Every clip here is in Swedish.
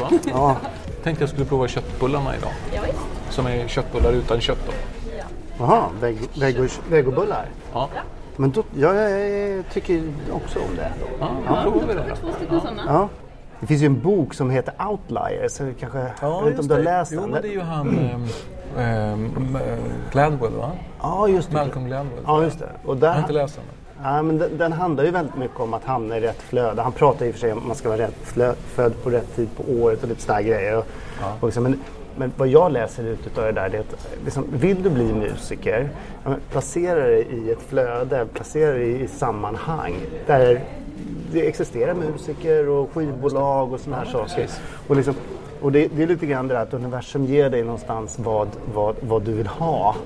Va? Ja, Tänkte jag skulle prova köttbullarna idag. Ja, visst. Som är köttbullar utan kött då. Jaha, veg- vego- vegobullar. Ja, Men då, ja, jag tycker också om det. ja, då provar vi det. Två stycken sådana. Ja. Det finns ju en bok som heter Outliers. Så kanske, jag vet inte om du har läst Jo, den? men det är ju han ehm, ehm, eh, Gladwell va? Ja, just det. Malcolm Gladwell. Ja, just det. Och Jag där, har inte läst den. Ja, men den, den handlar ju väldigt mycket om att hamna i rätt flöde. Han pratar i och för sig om att man ska vara rätt flö, född på rätt tid på året och lite sådana grejer. Och, och liksom, men, men vad jag läser ut av det där det är att liksom, vill du bli musiker, ja, placera dig i ett flöde, placera dig i sammanhang där det existerar musiker och skivbolag och sådana här saker. Och, liksom, och det, det är lite grann det där att universum ger dig någonstans vad, vad, vad du vill ha.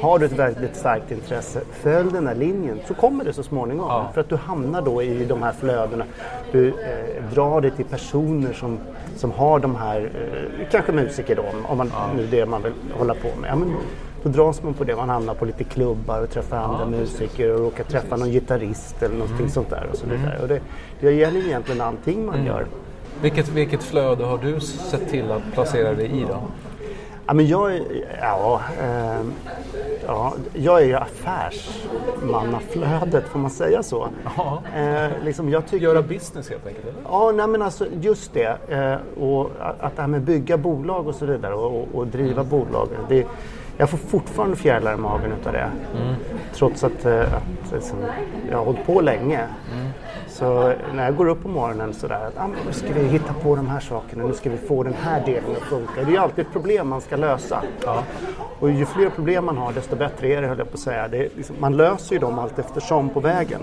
Har du ett väldigt starkt intresse, följ den här linjen så kommer det så småningom. Ja. För att du hamnar då i de här flödena. Du eh, drar dig till personer som, som har de här, eh, kanske musiker då, om man, nu är det man vill hålla på med. Ja, men, då dras man på det, man hamnar på lite klubbar och träffar andra musiker och råkar träffa någon gitarrist eller någonting sånt där. Och så vidare. Och det, det gäller egentligen allting man gör. Vilket, vilket flöde har du sett till att placera dig i då? Ja, men jag, ja, eh, ja, jag är ju affärsmannaflödet, får man säga så? Ja. Eh, liksom jag tycker, Göra business helt enkelt eller? Ja, nej, men alltså just det. Eh, och att det här med bygga bolag och så vidare och, och, och driva bolag. Det, jag får fortfarande fjärilar i magen utav det. Trots att, eh, att liksom, jag har hållit på länge. Så när jag går upp på morgonen sådär att ah, nu ska vi hitta på de här sakerna, nu ska vi få den här delen att funka. Det är ju alltid ett problem man ska lösa. Och ju fler problem man har desto bättre är det höll jag på att säga. Liksom, man löser ju dem allt eftersom på vägen.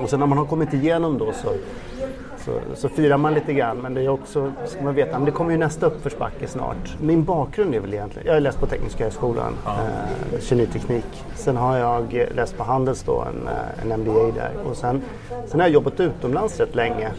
Och sen när man har kommit igenom då så, så, så firar man lite grann. Men det är också, ska man veta, men det kommer ju nästa uppförsbacke snart. Min bakgrund är väl egentligen, jag har läst på Tekniska högskolan, eh, kemiteknik. Sen har jag läst på Handels då, en, eh, en MBA där. Och sen, sen har jag jobbat utomlands rätt länge.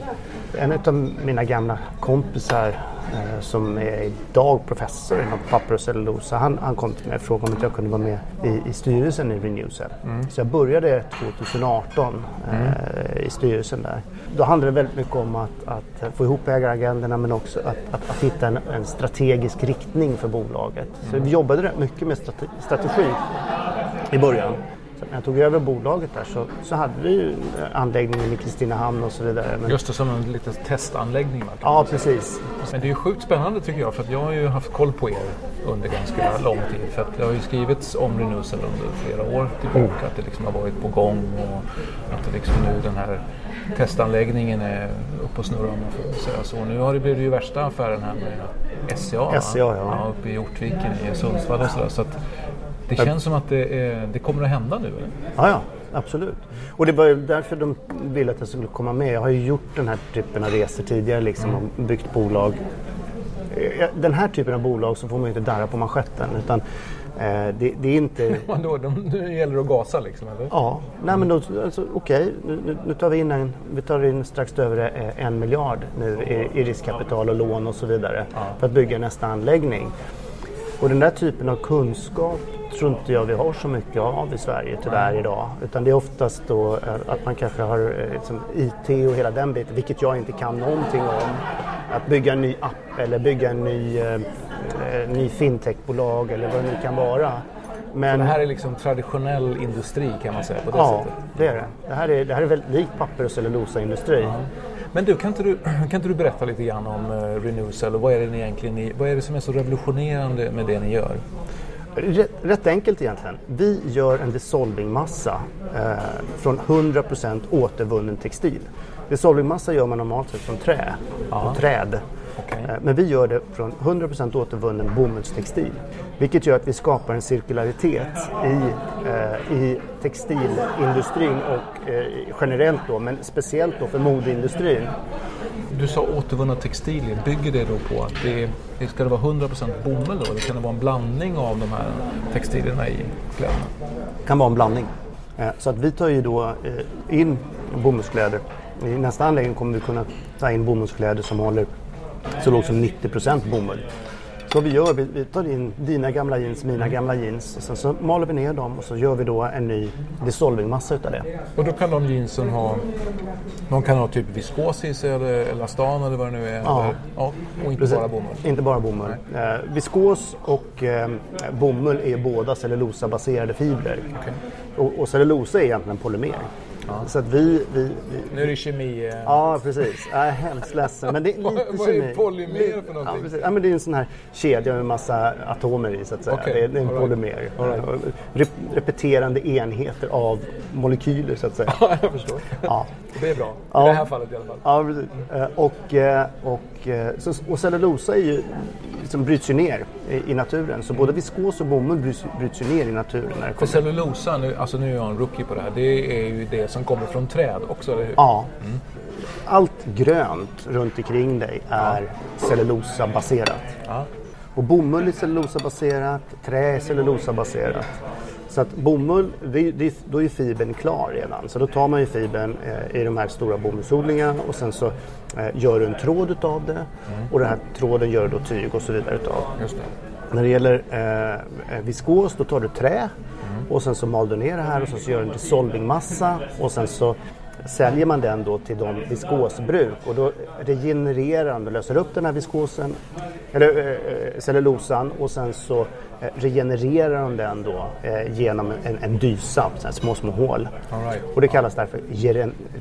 En av mina gamla kompisar eh, som är idag professor inom papper och cellulosa, han, han kom till mig och frågade om inte jag kunde vara med i, i styrelsen i Renewcell. Så jag började 2018 eh, i styrelsen där. Då handlade det väldigt mycket om att, att få ihop ägaragenderna men också att, att, att hitta en, en strategisk riktning för bolaget. Så vi jobbade rätt mycket med strate, strategi i början. Så när jag tog över bolaget där så, så hade vi ju anläggningen i Kristinehamn och så vidare. Men, Just det, som en liten testanläggning. kan ja, precis. Men det är ju sjukt spännande tycker jag för jag har ju haft koll på er under ganska lång tid. För att det har ju skrivits om Renusel under flera år tillbaka. Att det liksom har varit på gång och att det liksom nu den här testanläggningen är uppe och snurrar om man får säga så. Nu har det blivit ju värsta affären här med SCA. SCA, ja. uppe i Hjortviken i Sundsvall och sådär. Så att det känns som att det, är, det kommer att hända nu. Eller? Ja, ja, absolut. Och det var ju därför de ville att jag skulle komma med. Jag har ju gjort den här typen av resor tidigare liksom, och byggt bolag den här typen av bolag så får man ju inte darra på manschetten. Utan, eh, det, det, är inte... Vadå, nu gäller det att gasa liksom? Eller? Ja, nej men då, alltså, okej, okay. nu, nu, tar vi in, en, vi tar in strax över eh, en miljard nu i, i riskkapital och lån och så vidare ja. för att bygga nästa anläggning. Och den där typen av kunskap tror inte jag vi har så mycket av i Sverige tyvärr idag. Utan det är oftast då eh, att man kanske har eh, liksom, IT och hela den biten, vilket jag inte kan någonting om. Att bygga en ny app eller bygga en ny, eh, ny fintechbolag eller vad det nu kan vara. Men, så det här är liksom traditionell industri kan man säga på det ja, sättet? Ja, det är det. Det här är, det här är väldigt likt papper och cellulosaindustri. Ja. Men du kan, inte du, kan inte du berätta lite grann om uh, Renewcell och vad är det ni egentligen vad är det som är så revolutionerande med det ni gör? Rätt, rätt enkelt egentligen. Vi gör en dissolvingmassa eh, från 100% återvunnen textil. Dissolvingmassa gör man normalt sett från trä och träd. Okay. Eh, men vi gör det från 100% återvunnen bomullstextil. Vilket gör att vi skapar en cirkularitet i, eh, i textilindustrin och eh, generellt då, men speciellt då för modeindustrin. Du sa återvunna textilier, bygger det då på att det, det ska det vara 100% bomull då? Eller kan det vara en blandning av de här textilierna i kläderna? Det kan vara en blandning. Eh, så att vi tar ju då eh, in bomullskläder. I nästa anläggning kommer vi kunna ta in bomullskläder som håller så lågt som 90% bomull. Så vi gör, vi, vi, tar in dina gamla jeans, mina gamla jeans och sen så maler vi ner dem och så gör vi då en ny dissolvingmassa utav det. Och då kan de jeansen ha, de kan ha typ viskos i sig eller elastan eller vad det nu är? Ja, eller, ja och inte Precis. bara bomull? Inte bara bomull. Eh, viskos och eh, bomull är båda cellulosabaserade fibrer. Okay. Och, och cellulosa är egentligen polymer. Ja. Så att vi, vi, vi, Nu är det kemi. Eh. Ja, precis. Jag är hemskt ledsen. Men det är lite vad, kemi. Är polymer för någonting? Ja, precis. Ja, men det är en sån här kedja med massa atomer i så att säga. Okay. Det, är, det är en All polymer. Right. Rep repeterande enheter av molekyler så att säga. Ja, jag förstår. Ja. Det är bra. I det här fallet i alla fall. Ja, precis. Mm. Och, eh, och, så, och cellulosa är ju, liksom bryts ju ner i, i naturen. Så mm. både viskos och bomull bryts, bryts ju ner i naturen. När det För cellulosa, nu, alltså nu är jag en rookie på det här, det är ju det som kommer från träd också, eller hur? Ja. Mm. Allt grönt runt omkring dig är ja. cellulosabaserat. Ja. Och bomull är cellulosabaserat, trä är cellulosabaserat. Så att bomull, det, det, då är fibern klar redan. Så då tar man ju fibern eh, i de här stora bomullsodlingarna och sen så eh, gör du en tråd utav det mm. och den här tråden gör du då tyg och så vidare utav. När det gäller eh, viskos då tar du trä och sen så mal du ner det här och sen så gör du en dissolvingmassa och sen så säljer man den då till de viskosbruk och då regenererar och löser upp den här viskosen, eller eh, cellulosan och sen så Eh, regenererar de den då eh, genom en, en dysa, små små hål. Right. Och det kallas därför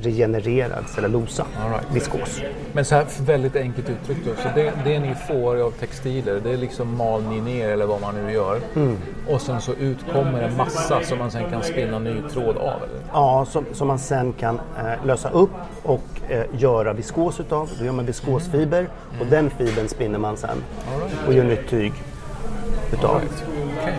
regenererad cellulosa, right. viskos. Men så här väldigt enkelt uttryckt då, så det, det ni får av textiler det är liksom mal ni ner eller vad man nu gör mm. och sen så utkommer en massa som man sen kan spinna ny tråd av? Eller? Ja, som, som man sen kan eh, lösa upp och eh, göra viskos utav. Då gör man viskosfiber mm. och den fibern spinner man sen right. och gör nytt tyg utav. Right. Okay.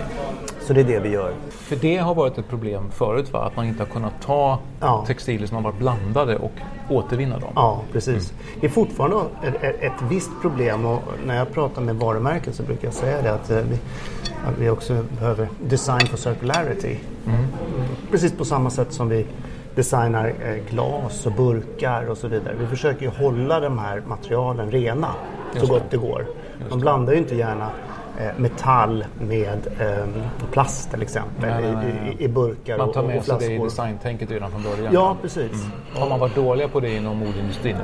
Så det är det vi gör. För det har varit ett problem förut va? Att man inte har kunnat ta ja. textilier som har varit blandade och återvinna dem. Ja, precis. Mm. Det är fortfarande ett, ett, visst problem och när jag pratar med varumärken så brukar jag säga det att eh, vi, att vi också behöver design for circularity. Mm. Precis på samma sätt som vi designar eh, glas och burkar och så vidare. Vi försöker ju hålla de här materialen rena så gott det går. De blandar ju inte gärna Eh, metall med eh, plast till exempel nej, nej, nej. I, i, burkar Man tar med och, och sig det i designtänket redan från början? Ja, precis. Mm. Har man varit dåliga på det inom modeindustrin?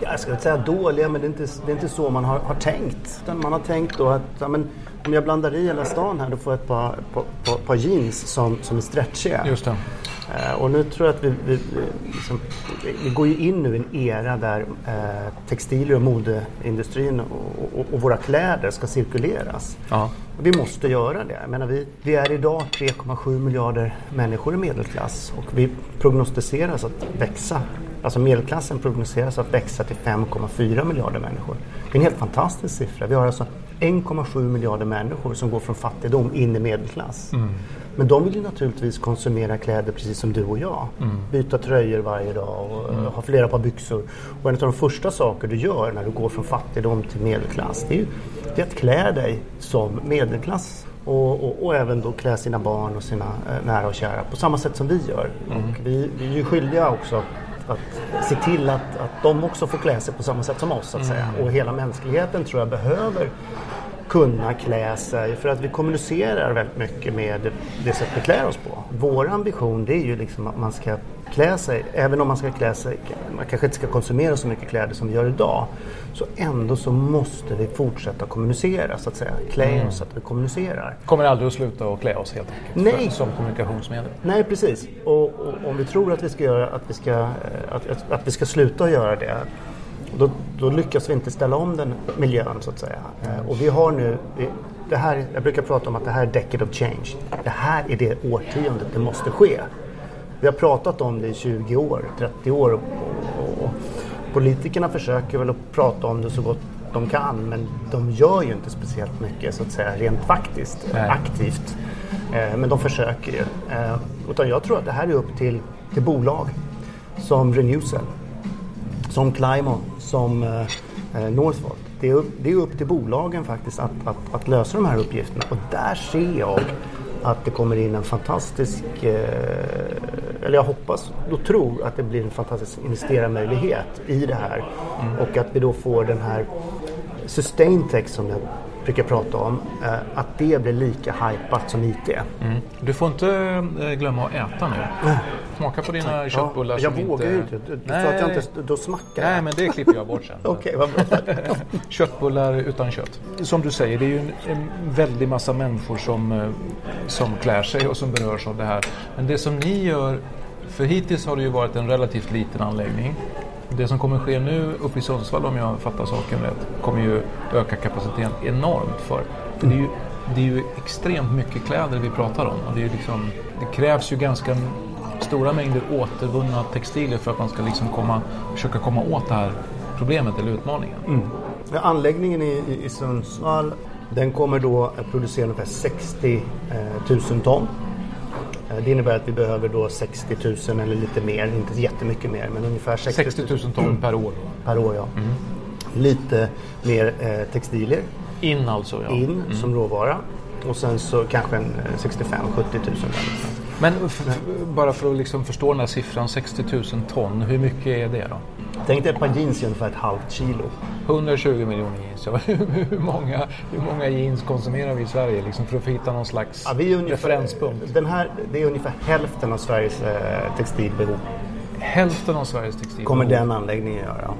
Ja, jag ska inte säga dåliga, men det är inte, det är inte så man har, har tänkt. Man har tänkt då att ja, men, om jag blandar i hela stan här då får jag ett par, par, par, par jeans som, som är stretchiga. Just det. Uh, och nu tror jag att vi, vi, liksom, vi går ju in nu i en era där uh, textilier och modeindustrin och, och, och, våra kläder ska cirkuleras. Ja. Vi måste göra det. Jag menar, vi, vi är idag 3,7 miljarder människor i medelklass och vi prognostiseras att växa. Alltså medelklassen prognostiseras att växa till 5,4 miljarder människor. Det är en helt fantastisk siffra. Vi har alltså 1,7 miljarder människor som går från fattigdom in i medelklass. Mm. Men de vill ju naturligtvis konsumera kläder precis som du och jag. Mm. Byta tröjor varje dag och mm. ha flera par byxor. Och en av de första saker du gör när du går från fattigdom till medelklass det är, ju, det är att klä dig som medelklass. Och, och, och, även då klä sina barn och sina eh, nära och kära på samma sätt som vi gör. Mm. Och vi, vi är ju skyldiga också att se till att, att de också får klä sig på samma sätt som oss. Så att säga. Mm. Och hela mänskligheten tror jag behöver kunna klä sig för att vi kommunicerar väldigt mycket med det sätt vi klär oss på. Vår ambition det är ju liksom att man ska klä sig, även om man ska klä sig, man kanske inte ska konsumera så mycket kläder som vi gör idag, så ändå så måste vi fortsätta kommunicera så att säga. Klä mm. oss så att vi kommunicerar. Kommer aldrig att sluta att klä oss helt enkelt Nej. För, som kommunikationsmedel? Nej precis. Och, och, om vi tror att vi ska, göra, att vi ska, att, att, att vi ska sluta göra det då, då, lyckas vi inte ställa om den miljön så att säga. Mm. Och vi har nu, det här, jag brukar prata om att det här är decade of change. Det här är det årtiondet det måste ske. Vi har pratat om det i 20 år, 30 år och, och, och politikerna försöker väl att prata om det så gott de kan men de gör ju inte speciellt mycket så att säga rent faktiskt, Nej. aktivt. Eh, men de försöker ju. Eh, utan jag tror att det här är upp till, till bolag som Renewcell, som Climon, som eh, Northvolt. Det är, upp, det är upp till bolagen faktiskt att, att, att, lösa de här uppgifterna och där ser jag att det kommer in en fantastisk, eh, eller jag hoppas och tror att det blir en fantastisk investerarmöjlighet i det här mm. och att vi då får den här sustain tech som jag brukar prata om, eh, att det blir lika hypat som IT. Mm. Du får inte eh, glömma att äta nu. Smaka på dina ja, köttbullar Jag vågar ju inte. Du sa att jag inte, då smackar Nej, men det klipper jag bort sen. Okej, vad bra. Köttbullar utan kött. Som du säger, det är ju en, en väldig massa människor som, eh, som klär sig och som berörs av det här. Men det som ni gör, för hittills har det ju varit en relativt liten anläggning. Det som kommer ske nu uppe i Sundsvall, om jag fattar saken rätt, kommer ju öka kapaciteten enormt för. för det, är ju, det är ju extremt mycket kläder vi pratar om. Och det, är liksom, det krävs ju ganska stora mängder återvunna textilier för att man ska liksom komma, försöka komma åt det här problemet eller utmaningen. Mm. Anläggningen i, i, i Sundsvall den kommer då att producera ungefär 60 eh, 000 ton Eh, det innebär att vi behöver då 60 000 eller lite mer, inte jättemycket mer men ungefär 60, 60 000 ton per år? Per år ja. Mm. Lite mer eh, textilier. In alltså? Ja. In mm. som råvara. Och sen så kanske 65 70 000 Men bara för att liksom förstå den här siffran, 60 000 ton, hur mycket är det då? Tänk dig ett par jeans i ungefär ett halvt kilo. 120 miljoner jeans. hur, många, hur många jeans konsumerar vi i Sverige liksom för att hitta någon slags ja, vi är ungefär, referenspunkt? Den här, det är ungefär hälften av Sveriges eh, textilbehov. Hälften av Sveriges textilbehov? Kommer den anläggningen göra.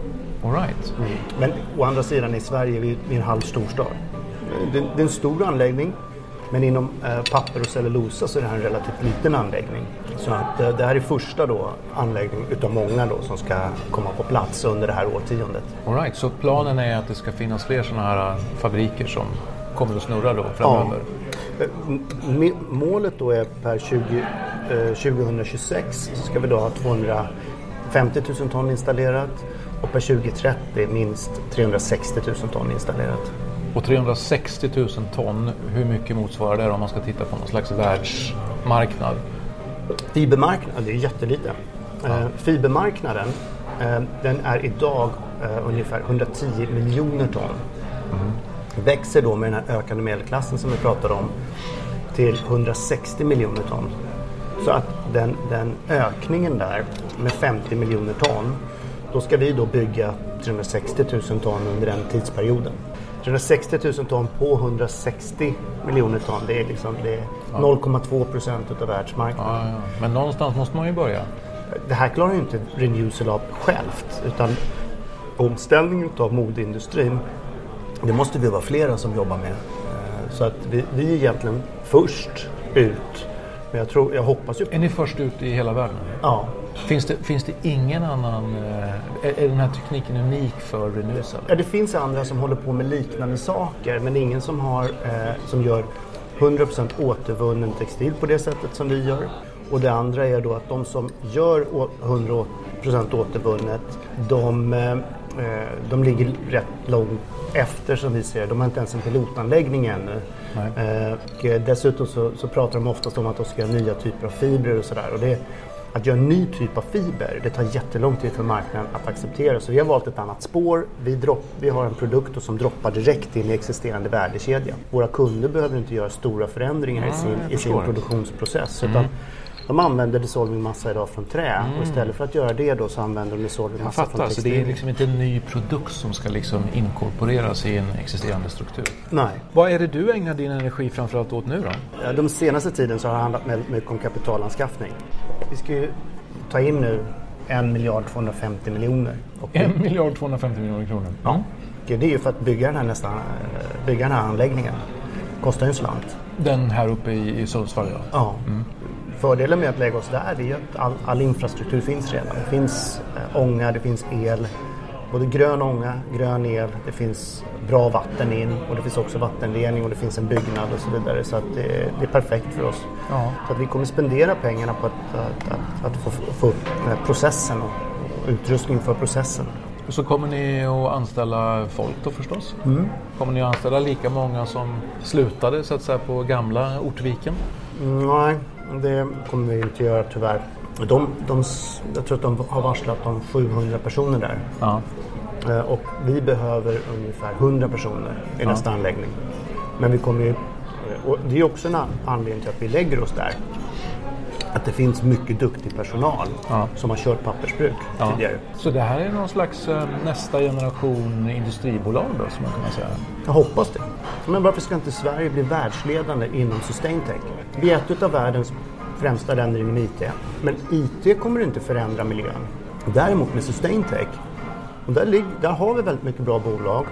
All right. Mm. Men å andra sidan i Sverige är vi, vi en halv storstad. Det, det är en stor anläggning men inom eh, papper och cellulosa så är det här en relativt liten anläggning. Så att, eh, det här är första då, anläggning utav många då, som ska komma på plats under det här årtiondet. All right, så planen är att det ska finnas fler sådana här eh, fabriker som kommer att snurra då framöver? Ja. Målet då är per 20, eh, 2026 så ska vi då ha 250 000 ton installerat och per 2030 minst 360 000 ton installerat. Och 360 000 ton, hur mycket motsvarar det om man ska titta på någon slags världsmarknad? Fibermarknaden, det är jättelite. Ja. Eh, fibermarknaden eh, den är idag eh, ungefär 110 miljoner ton. Mm. Växer då med den här ökande medelklassen som vi pratade om till 160 miljoner ton. Så att den, den ökningen där med 50 miljoner ton, då ska vi då bygga 360 000 ton under den tidsperioden. 360 000 ton på 160 miljoner ton. Det är, liksom, är ja. 0,2 procent av världsmarknaden. Ja, ja. Men någonstans måste man ju börja. Det här klarar ju inte Renewcell av självt. Utan omställningen av modeindustrin, det måste vi vara flera som jobbar med. Eh, så att vi, vi är egentligen först ut men jag, tror, jag hoppas ju... Är ni först ut i hela världen? Ja. Finns det, finns det ingen annan... Eh, är, är den här tekniken unik för Renewcell? Ja, det finns andra som håller på med liknande saker men ingen som, har, eh, som gör 100% återvunnen textil på det sättet som vi gör. Och det andra är då att de som gör 100% återvunnet de, eh, Eh, de ligger rätt långt efter som vi ser De har inte ens en pilotanläggning ännu. Eh, och dessutom så, så, pratar de oftast om att de ska göra nya typer av fibrer och sådär. Att göra en ny typ av fiber, det tar jättelång tid för marknaden att acceptera. Så vi har valt ett annat spår. Vi, dropp, vi har en produkt som droppar direkt in i existerande värdekedja. Våra kunder behöver inte göra stora förändringar i sin, i sin produktionsprocess. Mm. Utan de använder dissolving massa idag från trä mm. och istället för att göra det då så använder de dissolving massa fattar, från textil. Så det är liksom inte en ny produkt som ska liksom inkorporeras i en existerande struktur? Nej. Vad är det du ägnar din energi framförallt åt nu då? De senaste tiden så har det handlat mycket om kapitalanskaffning. Vi ska ju ta in nu en miljard 250 miljoner. En miljard 250 miljoner kronor? Ja. Det är ju för att bygga den här, nästan, bygga den här anläggningen. kostar ju en slant. Den här uppe i, i Sundsvall? Ja. ja. Mm. Fördelen med att lägga oss där är att all, all infrastruktur finns redan. Det finns äh, ånga, det finns el, både grön ånga, grön el, det finns bra vatten in och det finns också vattenledning och det finns en byggnad och så vidare. Så att det, det är perfekt för oss. Ja. Så att vi kommer spendera pengarna på att, att, att, att få, få upp processen och utrustning för processen. Och så kommer ni att anställa folk då förstås? Mm. Kommer ni att anställa lika många som slutade så att säga på gamla Ortviken? Nej, det kommer vi inte göra tyvärr. De, de, jag tror att de har varslat om 700 personer där. Ja. Eh, och vi behöver ungefär 100 personer i ja. nästa anläggning. Men vi kommer ju, och det är också en anledning till att vi lägger oss där. Att det finns mycket duktig personal ja. som har kört pappersbruk ja. tidigare. Så det här är någon slags äh, nästa generation industribolag då, som man kan säga? Jag hoppas det. Men varför ska inte Sverige bli världsledande inom Sustaintech? Vi är ett av världens främsta länder inom IT. Men IT kommer inte förändra miljön. Däremot med Sustaintech, och där, där har vi väldigt mycket bra bolag.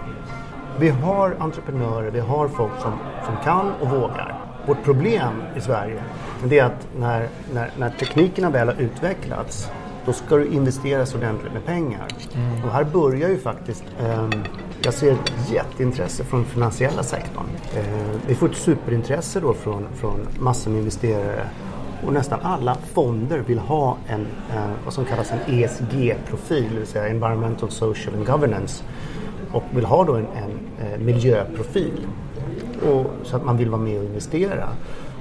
Vi har entreprenörer, vi har folk som, som kan och vågar. Vårt problem i Sverige det är att när, när, när teknikerna väl har utvecklats då ska det investeras ordentligt med pengar. Mm. Och här börjar ju faktiskt eh, jag ser ett jätteintresse från den finansiella sektorn. Eh, vi får ett superintresse då från, från massor med investerare och nästan alla fonder vill ha en, eh, vad som kallas en ESG-profil, det vill säga Environmental, Social and Governance och vill ha då en, en eh, miljöprofil och, så att man vill vara med och investera.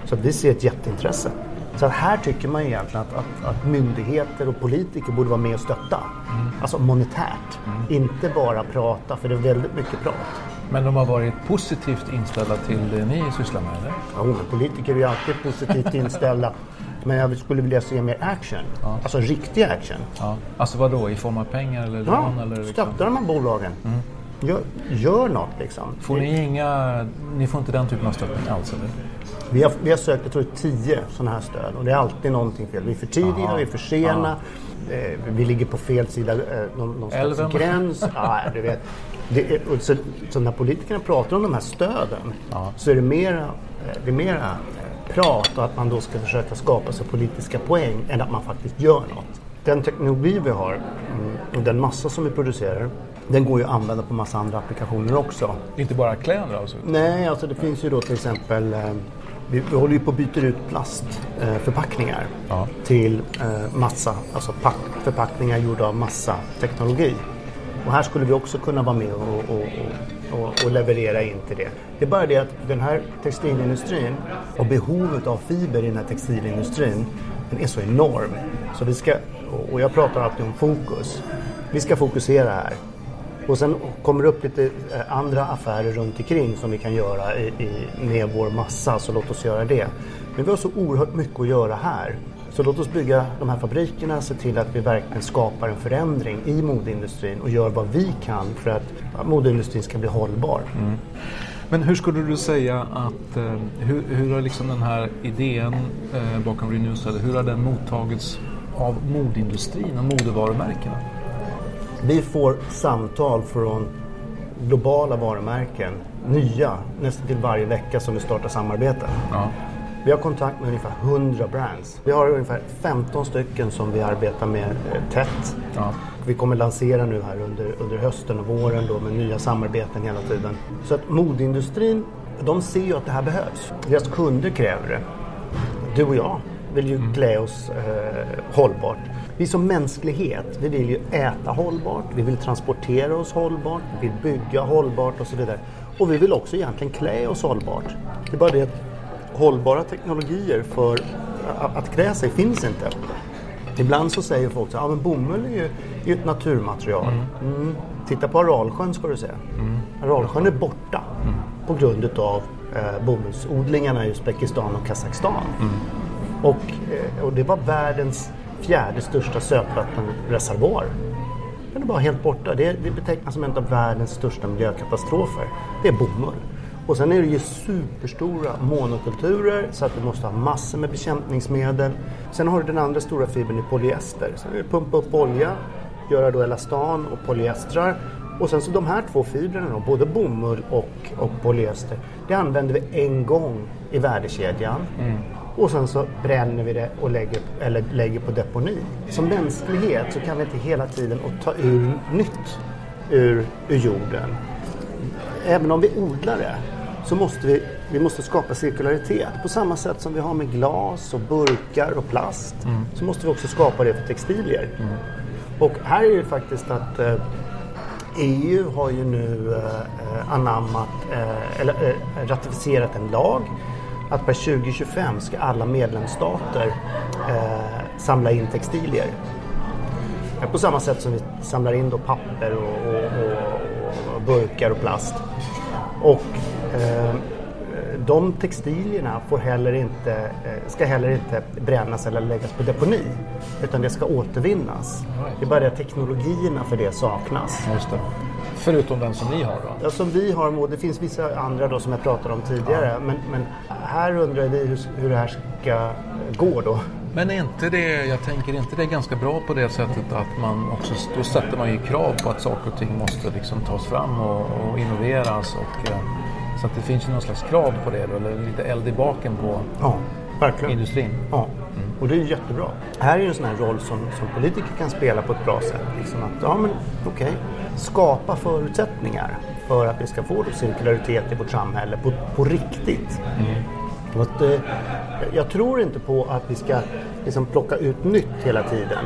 Så att vi ser ett jätteintresse. Så här tycker man egentligen att, att, att myndigheter och politiker borde vara med och stötta. Mm. Alltså monetärt. Mm. Inte bara prata, för det är väldigt mycket prat. Men de har varit positivt inställda till det ni sysslar med? Eller? Ja, men politiker är ju alltid positivt inställda. Men jag skulle vilja se mer action. Ja. Alltså riktig action. Ja. Alltså vad då? I form av pengar eller ja, lån? Eller liksom? stöttar man bolagen. Mm. Gör, gör något liksom. Får ni inga... Ni får inte den typen av stöttning alls eller? Vi har, vi har sökt, jag tror tio sådana här stöd och det är alltid någonting fel. Vi är för tidiga, Aha. vi är för sena, eh, vi ligger på fel sida, eh, någon, någon slags gräns. Ja, du vet. Det är, så, så, när politikerna pratar om de här stöden Aha. så är det mera, eh, det är mera eh, prat och att man då ska försöka skapa sig politiska poäng än att man faktiskt gör något. Den teknologi vi har mm, och den massa som vi producerar den går ju att använda på massa andra applikationer också. Inte bara kläder alltså? Nej, alltså det finns ju då till exempel vi, vi håller ju på att byta ut plastförpackningar ja. till eh, massa, alltså pack, förpackningar gjorda av massateknologi. Och här skulle vi också kunna vara med och, och, och, och, leverera in till det. Det är bara det att den här textilindustrin och behovet av fiber i den här textilindustrin den är så enorm. Så vi ska, och jag pratar alltid om fokus. Vi ska fokusera här. Och sen kommer det upp lite eh, andra affärer runt omkring som vi kan göra i, i, med vår massa, så låt oss göra det. Men vi har så oerhört mycket att göra här. Så låt oss bygga de här fabrikerna, se till att vi verkligen skapar en förändring i modeindustrin och gör vad vi kan för att modeindustrin ska bli hållbar. Mm. Men hur skulle du säga att, eh, hur, hur har liksom den här idén eh, bakom Renewsel, hur har den mottagits av modeindustrin och modevarumärkena? Vi får samtal från globala varumärken, nya, nästan till varje vecka som vi startar samarbeten. Ja. Vi har kontakt med ungefär 100 brands. Vi har ungefär 15 stycken som vi arbetar med eh, tätt. Ja. Vi kommer lansera nu här under, under hösten och våren då med nya samarbeten hela tiden. Så att modeindustrin, de ser ju att det här behövs. Deras kunder kräver det. Du och jag vill ju mm. klä oss eh, hållbart. Vi som mänsklighet, vi vill ju äta hållbart, vi vill transportera oss hållbart, vi vill bygga hållbart och så vidare. Och vi vill också egentligen klä oss hållbart. Det är bara det att hållbara teknologier för att klä sig finns inte. Ibland så säger folk att ja, bomull är ju, är ett naturmaterial. Mm. Mm. Titta på Aralsjön ska du se. Mm. Aralsjön är borta mm. på grund av eh, bomullsodlingarna i Uzbekistan och Kazakstan. Mm. Och, eh, och det var världens fjärde största sötvattenreservoar. Den är bara helt borta. Det, det betecknas som en av världens största miljökatastrofer. Det är bomull. Och sen är det ju superstora monokulturer så att du måste ha massor med bekämpningsmedel. Sen har du den andra stora fibern i polyester. Sen är det pumpa upp olja, göra då elastan och polyestrar. Och sen så de här två fibrerna då, både bomull och, och polyester, det använder vi en gång i värdekedjan. Mm. Och sen så bränner vi det och lägger, eller lägger på deponi. Som mänsklighet så kan vi inte hela tiden ta ur nytt ur, ur jorden. Även om vi odlar det så måste vi, vi måste skapa cirkularitet. På samma sätt som vi har med glas och burkar och plast mm. så måste vi också skapa det för textilier. Mm. Och här är det faktiskt att eh, EU har ju nu eh, anammat, eh, eller eh, ratificerat en lag att per 2025 ska alla medlemsstater eh, samla in textilier. På samma sätt som vi samlar in då papper och, och, och, och burkar och plast. Och eh, de textilierna får heller inte, eh, ska heller inte brännas eller läggas på deponi. Utan det ska återvinnas. Det är bara det att teknologierna för det saknas. Just det. Förutom den som ni har då? Ja, som vi har. Det finns vissa andra då som jag pratade om tidigare. Ja. Men, men, här undrar vi hur, hur det här ska gå då. Men är inte det, jag tänker inte det är ganska bra på det sättet att man också, då sätter man ju krav på att saker och ting måste liksom tas fram och, och innoveras och eh, så att det finns ju någon slags krav på det då, eller lite eld i baken på ja, verkligen. industrin. Ja, mm. och det är jättebra. Här är ju en sån här roll som, som politiker kan spela på ett bra sätt. Liksom att, ja men okej, okay. Skapa förutsättningar för att vi ska få cirkularitet i vårt samhälle på, på riktigt. Mm. Att, eh, jag tror inte på att vi ska liksom, plocka ut nytt hela tiden.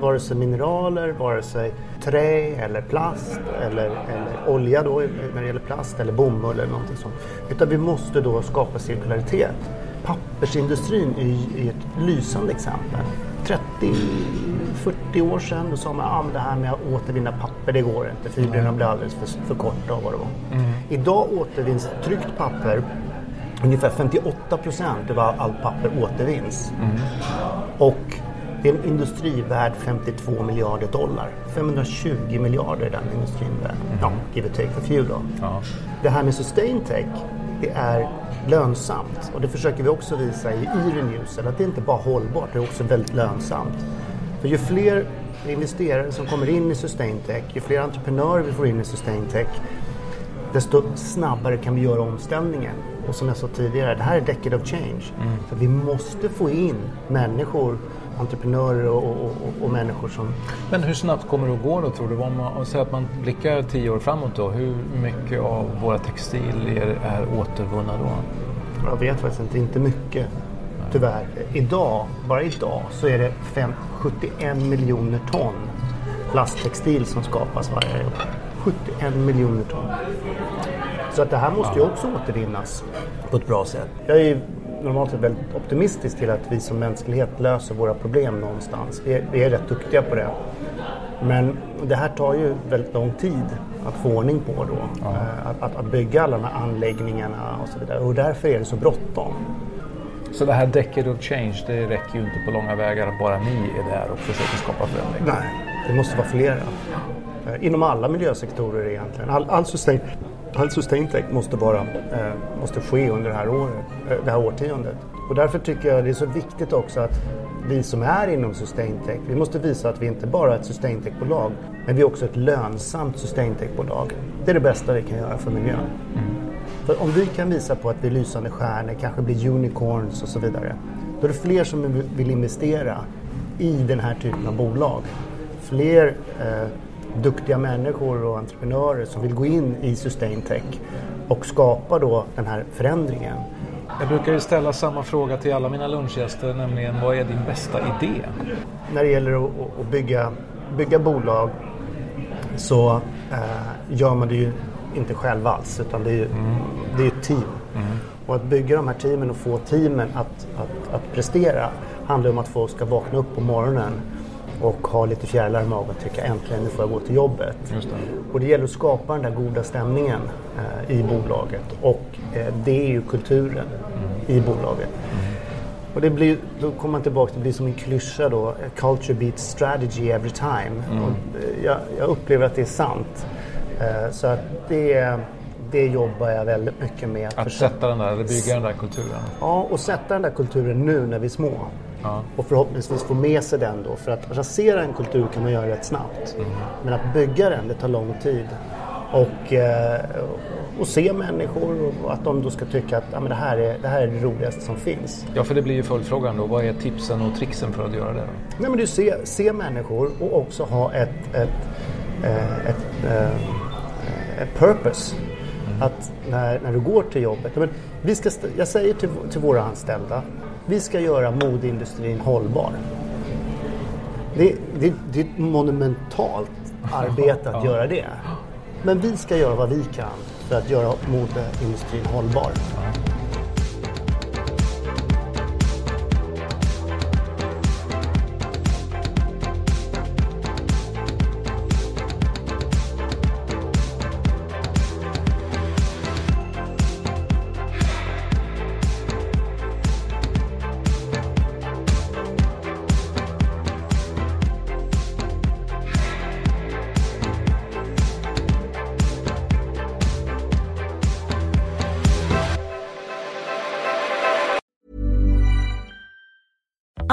Vare sig mineraler, vare sig trä eller plast eller, eller olja då när det gäller plast eller bomull eller någonting sånt. Utan vi måste då skapa cirkularitet. Pappersindustrin är, är ett lysande exempel. 30-40 år sedan då sa man att ah, det här med att återvinna papper det går inte. Fibrerna blir alldeles för, för korta och vad det var. Mm. Idag återvinns tryckt papper Ungefär 58 procent av allt papper återvinns. Mm. Och det är en industri värd 52 miljarder dollar. 520 miljarder är den industrin värd. Mm. Ja, give or take a few då. Ja. Det här med sustain tech, det är lönsamt. Och det försöker vi också visa i, i Renewcell, att det inte bara hållbart, det är också väldigt lönsamt. För ju fler investerare som kommer in i sustain tech, ju fler entreprenörer vi får in i sustain tech, desto snabbare kan vi göra omställningen. Och som jag sa tidigare, det här är decade of change. Mm. Så vi måste få in människor, entreprenörer och, och, och, och, människor som... Men hur snabbt kommer det att gå då tror du? Om man säger att man blickar tio år framåt då, hur mycket av våra textilier är återvunna då? Jag vet faktiskt inte, inte mycket. Tyvärr. Idag, bara idag, så är det fem, 71 miljoner ton plasttextil som skapas varje år. 71 miljoner ton. Så att det här måste ju också återvinnas på ett bra sätt. Jag är normalt sett väldigt optimistisk till att vi som mänsklighet löser våra problem någonstans. Vi är, vi är rätt duktiga på det. Men det här tar ju väldigt lång tid att få ordning på då. Ja. Eh, att, att, att, bygga alla de här anläggningarna och så vidare. Och därför är det så bråttom. Så det här decade of change, det räcker ju inte på långa vägar att bara ni är där och försöker skapa förändring? Nej, det måste vara flera. Eh, inom alla miljösektorer egentligen. All, all, sustain, all sustaintech måste, vara, eh, måste ske under det här, året, eh, det här årtiondet. Och därför tycker jag det är så viktigt också att vi som är inom sustaintech, vi måste visa att vi inte bara är ett sustaintech-bolag, men vi är också ett lönsamt sustaintech-bolag. Det är det bästa vi kan göra för miljön. Mm. För om vi kan visa på att vi är lysande stjärnor, kanske blir unicorns och så vidare, då är det fler som vill investera i den här typen av bolag. Fler eh, duktiga människor och entreprenörer som vill gå in i sustain tech och skapa då den här förändringen. Jag brukar ju ställa samma fråga till alla mina lunchgäster, nämligen vad är din bästa idé? När det gäller att, bygga, bygga bolag så eh, gör man det ju inte själv alls utan det är mm. det är ett team. Mm. Och att bygga de här teamen och få teamen att, att, att prestera handlar om att folk ska vakna upp på morgonen och ha lite fjärilar i magen och tycka äntligen nu får jag gå till jobbet. Det. Och det gäller att skapa den där goda stämningen eh, i bolaget och eh, det är ju kulturen mm. i bolaget. Mm. Och det blir, då kommer man tillbaka, det blir som en klyscha då, culture beats strategy every time. Mm. Och eh, jag, jag, upplever att det är sant. Eh, så att det, det jobbar jag väldigt mycket med. Att, att sätta den där, eller bygga den där kulturen? Ja, och sätta den där kulturen nu när vi är små. Ja. Och förhoppningsvis få med sig den då. För att rasera en kultur kan man göra rätt snabbt. Mm. Men att bygga den, det tar lång tid. Och, eh, och se människor och att de då ska tycka att ja, men det, här är, det här är det roligaste som finns. Ja, för det blir ju följdfrågan då. Vad är tipsen och tricksen för att göra det? Nej, men du se, se människor och också ha ett, ett, ett, ett, ett purpose. Mm. Att när, när du går till jobbet. Men vi ska, jag säger till, till våra anställda vi ska göra modeindustrin hållbar. Det, det, det är ett monumentalt arbete att göra det. Men vi ska göra vad vi kan för att göra modeindustrin hållbar.